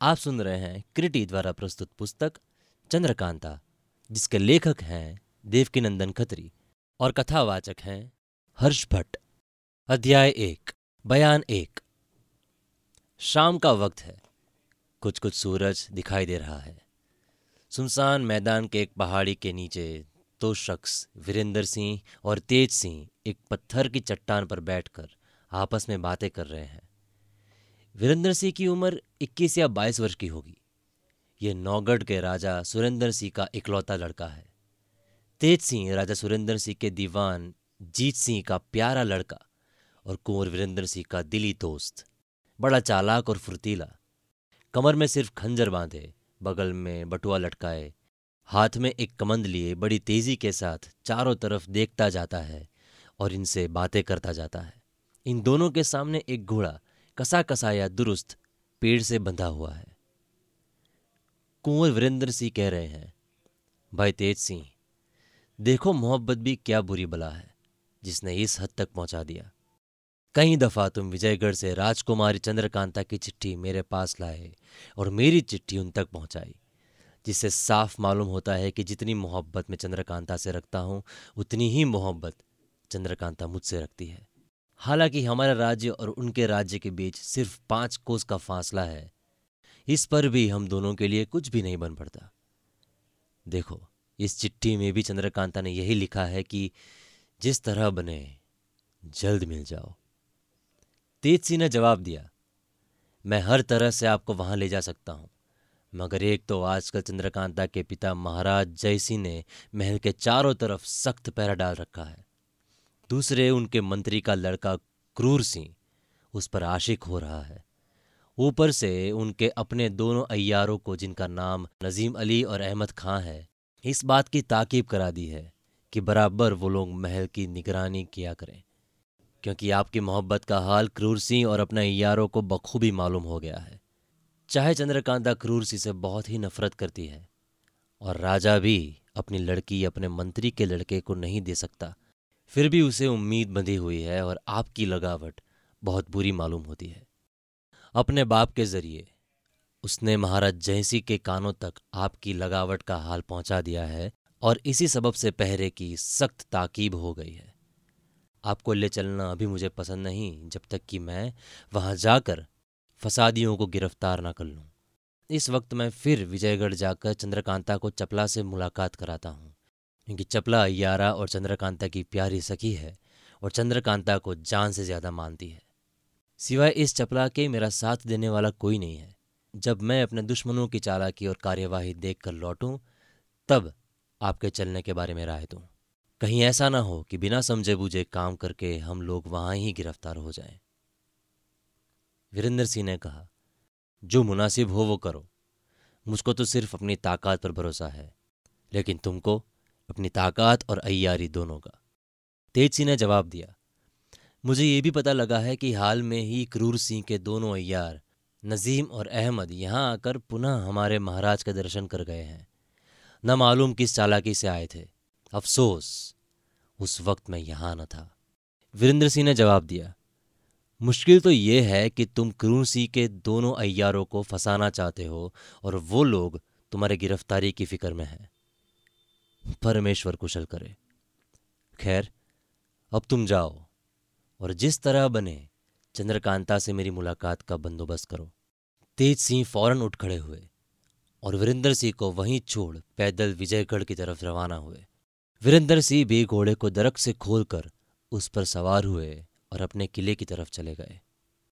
आप सुन रहे हैं क्रिटी द्वारा प्रस्तुत पुस्तक चंद्रकांता, जिसके लेखक हैं देवकीनंदन खत्री और कथावाचक हैं हर्ष भट्ट। अध्याय एक, बयान एक। शाम का वक्त है। कुछ कुछ सूरज दिखाई दे रहा है। सुनसान मैदान के एक पहाड़ी के नीचे दो शख्स, वीरेंद्र सिंह और तेज सिंह, एक पत्थर की चट्टान पर बैठकर आपस में बातें कर रहे हैं। वीरेंद्र सिंह की उम्र 21 या 22 वर्ष की होगी। यह नौगढ़ के राजा सुरेंद्र सिंह का इकलौता लड़का है। तेज सिंह राजा सुरेंद्र सिंह के दीवान जीत सिंह का प्यारा लड़का और कुंवर वीरेंद्र सिंह का दिली दोस्त। बड़ा चालाक और फुर्तीला। कमर में सिर्फ़ खंजर बांधे, बगल में बटुआ लटकाए, हाथ में एक कमंद लिए, बड़ी तेज़ी के साथ चारों तरफ़ देखता जाता है और इनसे बातें करता जाता है। इन दोनों के सामने एक घोड़ा कसा कसाया दुरुस्त पेड़ से बंधा हुआ है। कुंवर वीरेंद्र सिंह कह रहे हैं, भाई तेज सिंह, देखो मोहब्बत भी क्या बुरी बला है, जिसने इस हद तक पहुँचा दिया। कई दफ़ा तुम विजयगढ़ से राजकुमारी चंद्रकांता की चिट्ठी मेरे पास लाए और मेरी चिट्ठी उन तक पहुंचाई, जिससे साफ़ मालूम होता है कि जितनी मोहब्बत मैं चंद्रकांता से रखता हूँ, उतनी ही मोहब्बत चंद्रकांता मुझसे रखती है। हालाँकि हमारा राज्य और उनके राज्य के बीच सिर्फ़ पाँच कोस का फासला है। इस पर भी हम दोनों के लिए कुछ भी नहीं बन पड़ता। देखो, इस चिट्ठी में भी चंद्रकांता ने यही लिखा है कि जिस तरह बने, जल्द मिल जाओ। तेज सिंह ने जवाब दिया, मैं हर तरह से आपको वहाँ ले जा सकता हूँ। मगर एक तो आजकल चंद्रकांता के पिता महाराज जयसिंह ने महल के चारों तरफ़ सख्त पहरा डाल रखा है। दूसरे उनके मंत्री का लड़का क्रूर सिंह उस पर आशिक हो रहा है। ऊपर से उनके अपने दोनों अय्यारों को जिनका नाम नजीम अली और अहमद खां है, इस बात की ताकीब करा दी है कि बराबर वो लोग महल की निगरानी किया करें, क्योंकि आपकी मोहब्बत का हाल क्रूर सिंह और अपने अयारों को बखूबी मालूम हो गया है। चाहे चंद्रकांता क्रूर सिंह से बहुत ही नफरत करती है, और राजा भी अपनी लड़की अपने मंत्री के लड़के को नहीं दे सकता फिर भी उसे उम्मीद बंधी हुई है और आपकी लगावट बहुत बुरी मालूम होती है। अपने बाप के ज़रिए उसने महाराज जयसी के कानों तक आपकी लगावट का हाल पहुँचा दिया है और इसी सबब से पहरे की सख्त ताकीब हो गई है। आपको ले चलना अभी मुझे पसंद नहीं, जब तक कि मैं वहाँ जाकर फसादियों को गिरफ़्तार ना कर लूँ। इस वक्त मैं फिर विजयगढ़ जाकर चंद्रकांता को चपला से मुलाकात कराता हूँ। क्योंकि चपला अय्यारा और चंद्रकांता की प्यारी सखी है और चंद्रकांता को जान से ज़्यादा मानती है। सिवाय इस चपला के मेरा साथ देने वाला कोई नहीं है। जब मैं अपने दुश्मनों की चालाकी और कार्यवाही देख कर लौटूं, तब आपके चलने के बारे में राय दूँ। कहीं ऐसा ना हो कि बिना समझे बूझे काम करके हम लोग वहाँ ही गिरफ़्तार हो जाएँ। वीरेंद्र सिंह ने कहा, जो मुनासिब हो वो करो। मुझको तो सिर्फ़ अपनी ताकत पर भरोसा है, लेकिन तुमको अपनी ताकत और अय्यारी दोनों का। तेज सिंह ने जवाब दिया, मुझे ये भी पता लगा है कि हाल में ही क्रूर सिंह के दोनों अयार नजीम और अहमद यहाँ आकर पुनः हमारे महाराज के दर्शन कर गए हैं। न मालूम किस चालाकी से आए थे। अफसोस, उस वक्त मैं यहाँ न था। वीरेंद्र सिंह ने जवाब दिया, मुश्किल तो ये है कि तुम क्रूर सिंह के दोनों अय्यारों को फंसाना चाहते हो और वो लोग तुम्हारे गिरफ्तारी की फ़िक्र में हैं। परमेश्वर कुशल करे। खैर, अब तुम जाओ और जिस तरह बने चंद्रकांता से मेरी मुलाकात का बंदोबस्त करो। तेज सिंह फ़ौरन उठ खड़े हुए और वीरेंद्र सिंह को वहीं छोड़ पैदल विजयगढ़ की तरफ़ रवाना हुए। वीरेंद्र सिंह भी घोड़े को दरख्त से खोलकर उस पर सवार हुए और अपने किले की तरफ़ चले गए।